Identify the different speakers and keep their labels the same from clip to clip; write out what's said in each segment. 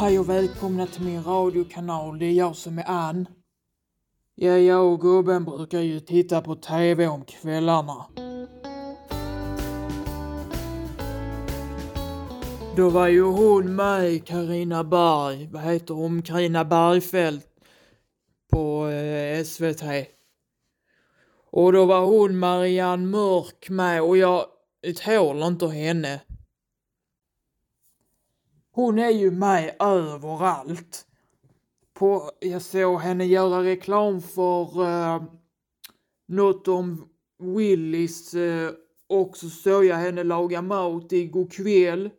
Speaker 1: Hej och välkomna till min radiokanal. Det är jag som är Ann. Ja, jag och gubben brukar ju titta på TV om kvällarna. Då var ju hon med, Karina Berg, vad heter hon, Karina Bergfeldt på eh, SVT. Och då var hon Marianne Mörk med och jag tål inte henne. Hon är ju med överallt. På, jag såg henne göra reklam för uh, något om Willys uh, och så såg jag henne laga mat i kväll.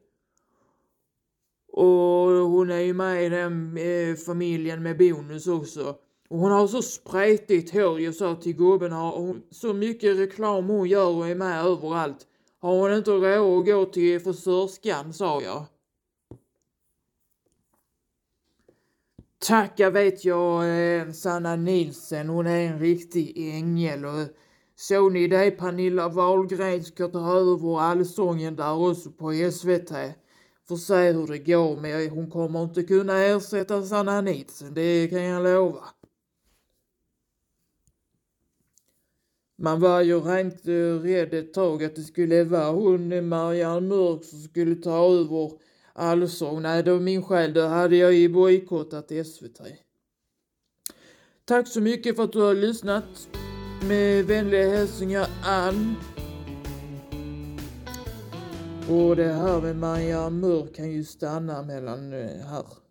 Speaker 1: Och hon är ju med i den eh, familjen med bonus också. Och hon har så spretigt hår, jag sa till gubben, har hon, så mycket reklam hon gör och är med överallt. Har hon inte råd att gå till frisörskan, sa jag. Tacka vet jag eh, Sanna Nilsen, hon är en riktig ängel. Och såg ni det? Pernilla Wahlgren ska ta över allsången där också på SVT. Får se hur det går men hon kommer inte kunna ersätta Sanna Nilsen, det kan jag lova. Man var ju rent eh, rädd ett tag att det skulle vara hon, Marianne Mörk, som skulle ta över allsång. Nej, då min själ. Då hade jag ju bojkottat SVT. Tack så mycket för att du har lyssnat. Med vänliga hälsningar Ann. Och det här med Maja Mörk kan ju stanna mellan här.